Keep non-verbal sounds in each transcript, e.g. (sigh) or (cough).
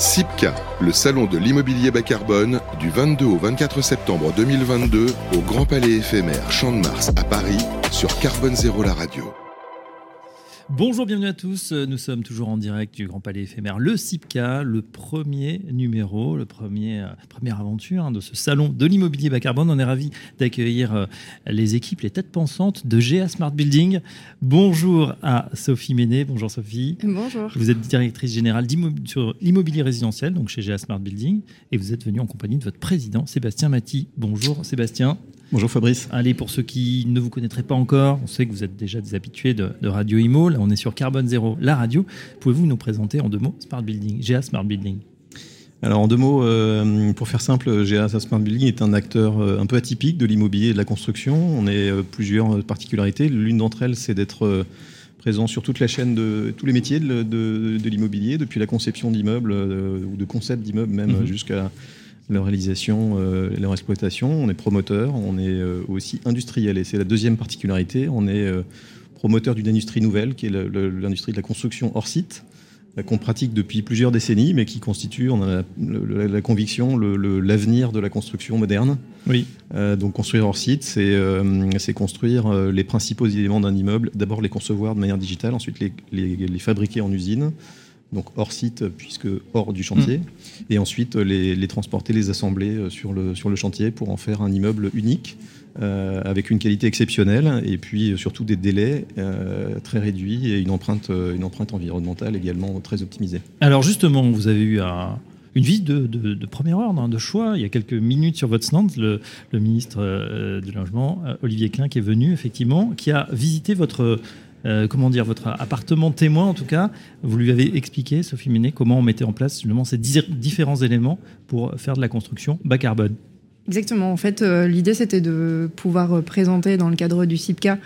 SIPCA, le salon de l'immobilier bas carbone, du 22 au 24 septembre 2022 au Grand Palais éphémère Champ de Mars à Paris sur Carbone Zéro la radio. Bonjour, bienvenue à tous. Nous sommes toujours en direct du Grand Palais éphémère, le CIPCA, le premier numéro, le premier, euh, première aventure hein, de ce salon de l'immobilier bas carbone. On est ravis d'accueillir euh, les équipes, les têtes pensantes de GA Smart Building. Bonjour à Sophie Ménet. Bonjour Sophie. Bonjour. Vous êtes directrice générale sur l'immobilier résidentiel, donc chez GA Smart Building, et vous êtes venue en compagnie de votre président Sébastien Maty. Bonjour Sébastien. Bonjour Fabrice. Allez, pour ceux qui ne vous connaîtraient pas encore, on sait que vous êtes déjà des habitués de, Radio Imo. Là, on est sur Carbone Zéro, la radio. Pouvez-vous nous présenter en deux mots Smart Building, GA Smart Building alors en deux mots, euh, pour faire simple, GA Smart Building est un acteur euh, un peu atypique de l'immobilier et de la construction. On a euh, plusieurs particularités. L'une d'entre elles, c'est d'être présent sur toute la chaîne de tous les métiers de, l'immobilier, depuis la conception d'immeubles ou de concept d'immeubles même mhm. jusqu'à leur réalisation euh, leur exploitation. On est promoteur, on est euh, aussi industriel. Et c'est la deuxième particularité. On est euh, promoteur d'une industrie nouvelle, qui est l'industrie de la construction hors site, qu'on pratique depuis plusieurs décennies, mais qui constitue, on a la, conviction, l'avenir de la construction moderne. Oui. donc construire hors site, c'est construire les principaux éléments d'un immeuble, d'abord les concevoir de manière digitale, ensuite les, les fabriquer en usine, donc hors site, puisque hors du chantier, mm. et ensuite les, transporter, les assembler euh, sur le, sur le chantier pour en faire un immeuble unique, euh, avec une qualité exceptionnelle, et puis euh, surtout des délais très réduits et une empreinte, une empreinte environnementale également très optimisée. Alors justement, vous avez eu une visite de, de, premier ordre, hein, de choix. Il y a quelques minutes sur votre stand, le, le ministre du Logement, Olivier Klein, qui est venu, effectivement, qui a visité votre euh, comment dire, votre appartement témoin en tout cas, vous lui avez expliqué, Sophie Ménet, comment on mettait en place justement ces différents éléments pour faire de la construction bas carbone. Exactement. En fait, euh, l'idée c'était de pouvoir euh, présenter dans le cadre du CIPCA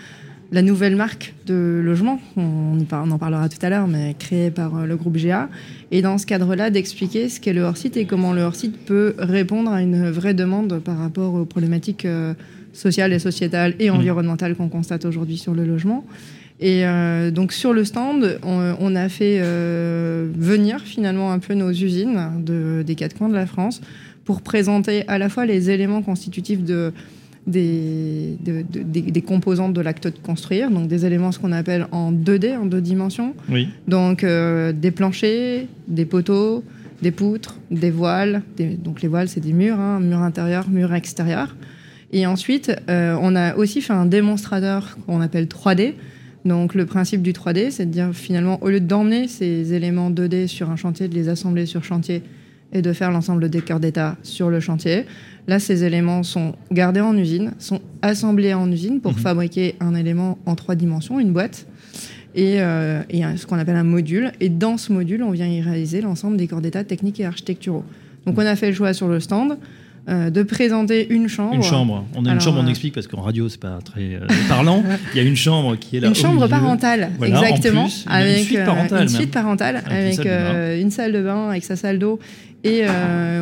la nouvelle marque de logement, on, en parlera tout à l'heure, mais créée par le groupe GA. Et dans ce cadre-là, d'expliquer ce qu'est le hors-site et comment le hors-site peut répondre à une vraie demande par rapport aux problématiques sociales et sociétales et mmh. environnementales qu'on constate aujourd'hui sur le logement. Et euh, donc sur le stand, on, a fait euh, venir finalement un peu nos usines des quatre coins de la France pour présenter à la fois les éléments constitutifs de, des, des, composantes de l'acte de construire, donc des éléments ce qu'on appelle en 2D, en deux dimensions. Oui. Donc euh, des planchers, des poteaux, des poutres, des voiles. donc les voiles, c'est des murs, hein, murs intérieurs, murs extérieurs. Et ensuite, on a aussi fait un démonstrateur qu'on appelle 3D, donc le principe du 3D, c'est de dire finalement, au lieu d'emmener ces éléments 2D sur un chantier, de les assembler sur chantier et de faire l'ensemble des cœurs d'état sur le chantier, là ces éléments sont gardés en usine, sont assemblés en usine pour mhm. fabriquer un élément en trois dimensions, une boîte. Et, euh, ce qu'on appelle un module. Et dans ce module, on vient y réaliser l'ensemble des corps d'état techniques et architecturaux. Donc on a fait le choix sur le stand euh, de présenter une chambre. Une chambre. On a une chambre, on euh, explique parce qu'en radio c'est pas très euh, parlant. (laughs) Il y a une chambre qui est là. Une chambre parentale, exactement, avec une suite parentale, une suite parentale, avec, une, salle de bain, avec sa salle d'eau et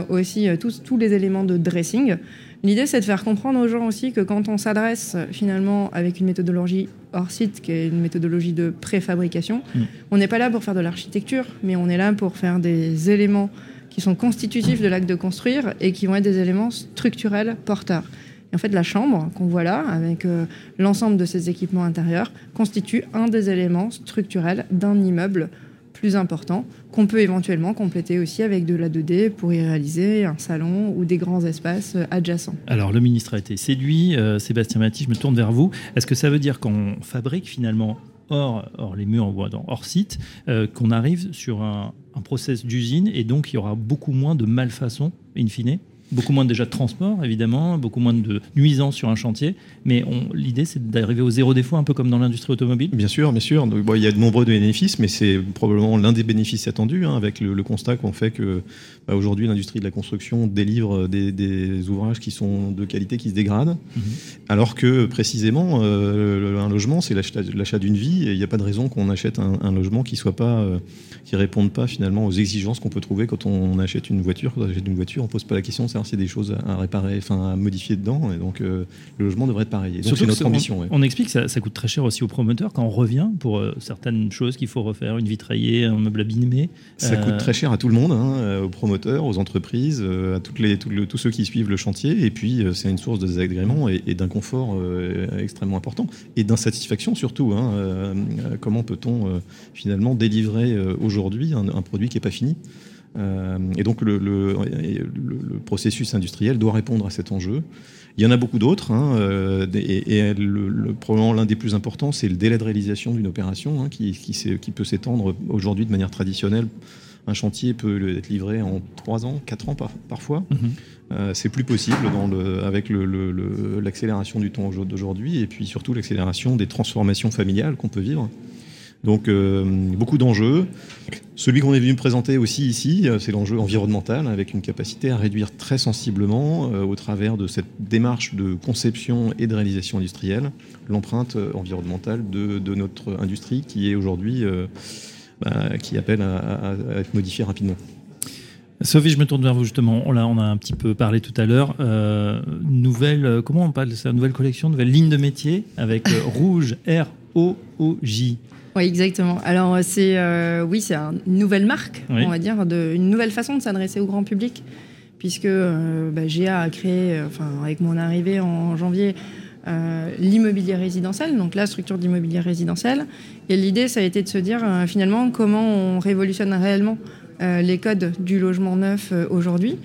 aussi tous, tous les éléments de dressing. L'idée, c'est de faire comprendre aux gens aussi que quand on s'adresse finalement avec une méthodologie hors site, qui est une méthodologie de préfabrication, mm. on n'est pas là pour faire de l'architecture, mais on est là pour faire des éléments qui sont constitutifs de l'acte de construire et qui vont être des éléments structurels porteurs. Et en fait, la chambre qu'on voit là, avec euh, l'ensemble de ses équipements intérieurs, constitue un des éléments structurels d'un immeuble plus important qu'on peut éventuellement compléter aussi avec de la 2D pour y réaliser un salon ou des grands espaces adjacents. Alors le ministre a été séduit, euh, Sébastien Maty, je me tourne vers vous. Est-ce que ça veut dire qu'on fabrique finalement hors, les murs, dans, hors site, euh, qu'on arrive sur un, un process d'usine et donc il y aura beaucoup moins de malfaçons, in fine beaucoup moins déjà de transport, évidemment, beaucoup moins de nuisances sur un chantier. Mais l'idée, c'est d'arriver au zéro défaut, un peu comme dans l'industrie automobile. Bien sûr, bien sûr. Donc, il y a de nombreux bénéfices, mais c'est probablement l'un des bénéfices attendus, hein, avec le, constat qu'on fait que bah, aujourd'hui, l'industrie de la construction délivre des, ouvrages qui sont de qualité qui se dégradent, mhm. alors que précisément, euh, un logement, c'est l'achat d'une vie, et il n'y a pas de raison qu'on achète un, logement qui soit pas, euh, qui réponde pas finalement aux exigences qu'on peut trouver quand on achète une voiture. Quand on achète une voiture, on pose pas la question de voir s'il y a des choses à réparer, enfin à modifier dedans. Et donc le logement devrait être pareil. donc c'est notre ambition. On, explique que ça, coûte très cher aussi aux promoteurs quand on revient pour certaines choses qu'il faut refaire, une vitraillée, un meuble abîmé. Ça coûte très cher à tout le monde, hein, aux promoteurs, aux entreprises, à toutes les, tous ceux qui suivent le chantier. Et puis c'est une source de désagréments et, et d'inconfort extrêmement important et d'insatisfaction surtout. Hein, comment peut-on finalement délivrer aujourd'hui un, un, produit qui n'est pas fini? euh, et donc le, le, processus industriel doit répondre à cet enjeu. Il y en a beaucoup d'autres, hein, euh, et, le, probablement l'un des plus importants, c'est le délai de réalisation d'une opération hein, qui, qui, peut s'étendre aujourd'hui de manière traditionnelle. Un chantier peut être livré en 3 ans, 4 ans parfois. Mm-hmm. Euh, c'est plus possible dans avec l'accélération du temps d'aujourd'hui et puis surtout l'accélération des transformations familiales qu'on peut vivre. Donc euh, beaucoup d'enjeux. Celui qu'on est venu présenter aussi ici, euh, c'est l'enjeu environnemental, avec une capacité à réduire très sensiblement, euh, au travers de cette démarche de conception et de réalisation industrielle, l'empreinte environnementale de, notre industrie qui est aujourd'hui, bah, qui appelle à, être modifiée rapidement. Sophie, je me tourne vers vous justement. On a, on a un petit peu parlé tout à l'heure. nouvelle, comment on parle C'est nouvelle collection, nouvelle ligne de métier avec rouge R O O J. Oui, exactement. Alors, c'est euh, oui, c'est une nouvelle marque, on va dire, de, une nouvelle façon de s'adresser au grand public, puisque euh, bah, GA a créé, euh, enfin, avec mon arrivée en janvier, l'immobilier résidentiel, donc la structure d'immobilier résidentiel. Et l'idée, ça a été de se dire finalement comment on révolutionne réellement les codes du logement neuf aujourd'hui.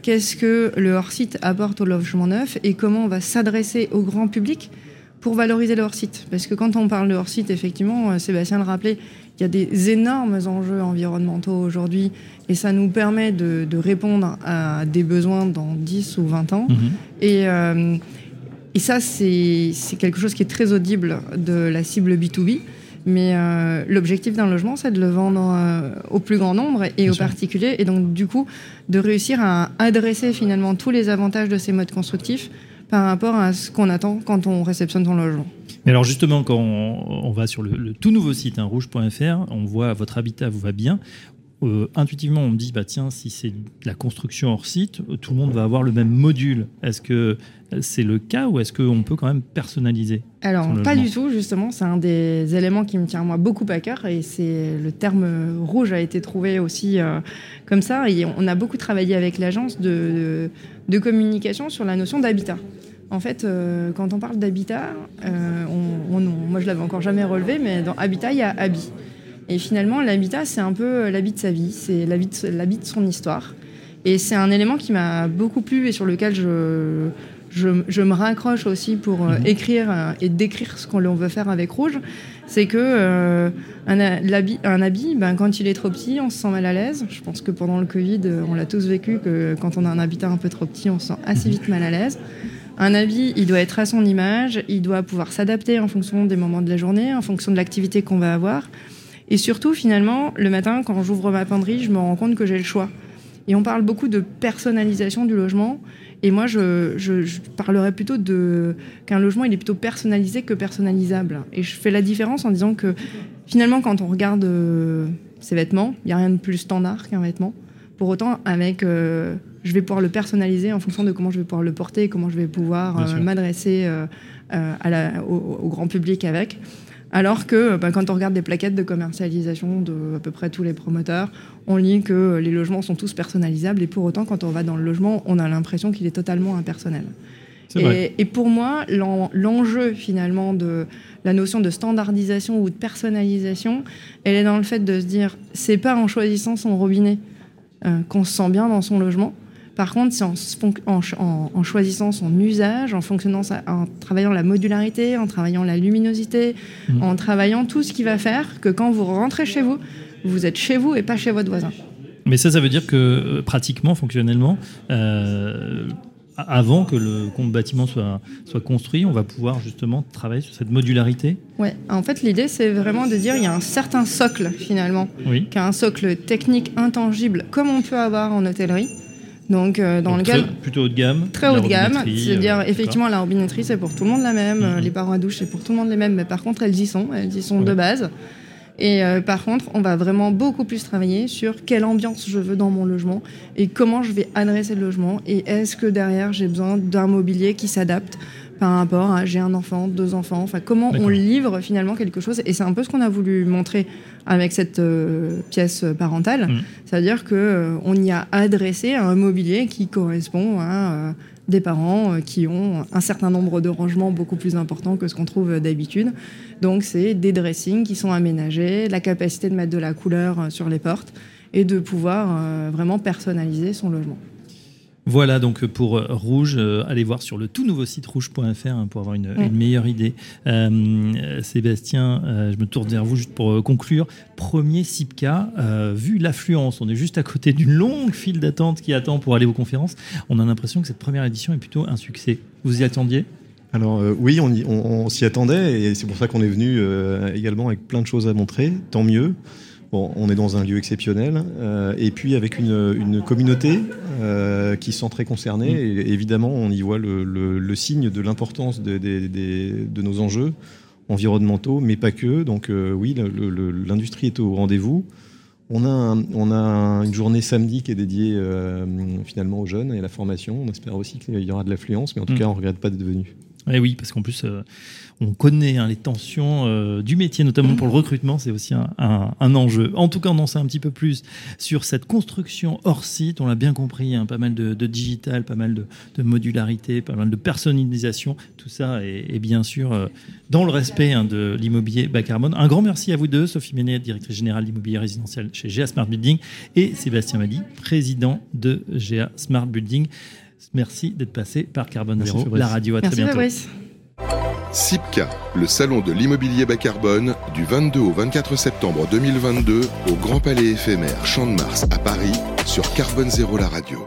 Qu'est-ce que le hors-site apporte au logement neuf et comment on va s'adresser au grand public pour valoriser le hors-site. Parce que quand on parle de hors-site, effectivement, euh, Sébastien le rappelait, il y a des énormes enjeux environnementaux aujourd'hui et ça nous permet de, répondre à des besoins dans 10 ou 20 ans. Mhm. Et, euh, et ça, c'est quelque chose qui est très audible de la cible B2B. Mais euh, l'objectif d'un logement, c'est de le vendre au plus grand nombre et aux particuliers. Et donc, du coup, de réussir à adresser finalement tous les avantages de ces modes constructifs par rapport à ce qu'on attend quand on réceptionne son logement. Mais alors justement, quand on, va sur le, tout nouveau site hein, rouge.fr, on voit votre habitat vous va bien. Euh, intuitivement, on me dit, bah tiens, si c'est la construction hors site, tout le monde va avoir le même module. Est-ce que c'est le cas ou est-ce qu'on peut quand même personnaliser Alors, pas du tout, justement. C'est un des éléments qui me tient moi beaucoup à cœur et c'est le terme rouge a été trouvé aussi euh, comme ça. Et on a beaucoup travaillé avec l'agence de, de, communication sur la notion d'habitat. En fait, euh, quand on parle d'habitat, on, moi je l'avais encore jamais relevé, mais dans habitat, il y a habit. Et finalement, l'habitat, c'est un peu l'habit de sa vie, c'est l'habit de, de son histoire. Et c'est un élément qui m'a beaucoup plu et sur lequel je, je, me raccroche aussi pour euh, mhm. écrire euh, et décrire ce qu'on veut faire avec Rouge. C'est que euh, un, habit, un habit ben, quand il est trop petit, on se sent mal à l'aise. Je pense que pendant le Covid, on l'a tous vécu, que quand on a un habitat un peu trop petit, on se sent assez vite mal à l'aise. Un habit, il doit être à son image, il doit pouvoir s'adapter en fonction des moments de la journée, en fonction de l'activité qu'on va avoir. Et surtout, finalement, le matin, quand j'ouvre ma penderie, je me rends compte que j'ai le choix. Et on parle beaucoup de personnalisation du logement. Et moi, je, je, parlerais plutôt de qu'un logement, il est plutôt personnalisé que personnalisable. Et je fais la différence en disant que finalement, quand on regarde euh, ces vêtements, il n'y a rien de plus standard qu'un vêtement. Pour autant, avec, euh, je vais pouvoir le personnaliser en fonction de comment je vais pouvoir le porter, comment je vais pouvoir euh, m'adresser au, grand public avec. Alors que bah, quand on regarde des plaquettes de commercialisation de à peu près tous les promoteurs, on lit que les logements sont tous personnalisables et pour autant, quand on va dans le logement, on a l'impression qu'il est totalement impersonnel. Et, et, pour moi, l'enjeu finalement de la notion de standardisation ou de personnalisation, elle est dans le fait de se dire, c'est pas en choisissant son robinet euh, qu'on se sent bien dans son logement, par contre, c'est en, choisissant son usage, en, fonctionnant en travaillant la modularité, en travaillant la luminosité, mmh. en travaillant tout ce qui va faire que quand vous rentrez chez vous, vous êtes chez vous et pas chez votre voisin. Mais ça, ça veut dire que euh, pratiquement, fonctionnellement, euh, avant que le bâtiment soit, soit construit, on va pouvoir justement travailler sur cette modularité? Ouais, en fait, l'idée, c'est vraiment de dire qu'il y a un certain socle, finalement, oui. qui a un socle technique intangible, comme on peut avoir en hôtellerie. Donc, euh, dans lequel. plutôt haut de gamme. Très haut de gamme. C'est-à-dire, euh, effectivement, la robinetterie, c'est pour tout le monde la même. Mhm. Les parois à douche, c'est pour tout le monde les mêmes. Mais par contre, elles y sont. Elles y sont de base. Et euh, par contre, on va vraiment beaucoup plus travailler sur quelle ambiance je veux dans mon logement et comment je vais adresser le logement et est-ce que derrière j'ai besoin d'un mobilier qui s'adapte par rapport à j'ai un enfant, deux enfants, enfin comment on livre finalement quelque chose et c'est un peu ce qu'on a voulu montrer avec cette euh, pièce parentale, mmh. c'est-à-dire que euh, on y a adressé un mobilier qui correspond à des parents euh, qui ont un certain nombre de rangements beaucoup plus importants que ce qu'on trouve d'habitude. Donc c'est des dressings qui sont aménagés, la capacité de mettre de la couleur euh, sur les portes et de pouvoir euh, vraiment personnaliser son logement. Voilà donc pour euh, Rouge, euh, allez voir sur le tout nouveau site rouge.fr hein, pour avoir une, meilleure idée. Euh, Sébastien, je me tourne vers vous juste pour conclure. Premier SIPCA, vu l'affluence, on est juste à côté d'une longue file d'attente qui attend pour aller aux conférences. On a l'impression que cette première édition est plutôt un succès. Vous y attendiez? Alors oui, on, s'y attendait et c'est pour ça qu'on est venu également avec plein de choses à montrer. Tant mieux. Bon, on est dans un lieu exceptionnel euh, et puis avec une, communauté euh, qui sont très concernée. Mm. Et évidemment, on y voit le, signe de l'importance de, nos enjeux environnementaux, mais pas que. Donc euh, oui, l'industrie est au rendez-vous. On a, on a une journée samedi qui est dédiée finalement aux jeunes et à la formation. On espère aussi qu'il y aura de l'affluence, mais en tout mm. cas, on ne regrette pas d'être venu. Eh oui, parce qu'en plus, on connaît hein, les tensions euh, du métier, notamment pour le recrutement, c'est aussi un, enjeu. En tout cas, on en sait un petit peu plus sur cette construction hors site. On l'a bien compris, hein, pas mal de, digital, pas mal de, modularité, pas mal de personnalisation. Tout ça est, bien sûr euh, dans le respect hein, de l'immobilier bas carbone. Un grand merci à vous deux, Sophie Ménet, directrice générale d'immobilier résidentiel chez GA Smart Building, et Sébastien Madi, président de GA Smart Building. Merci d'être passé par Carbone Zéro, la radio. À très bientôt. SIPCA, le salon de l'immobilier bas carbone, du 22 au 24 septembre 2022 au Grand Palais éphémère Champ de Mars à Paris sur Carbone Zéro la radio.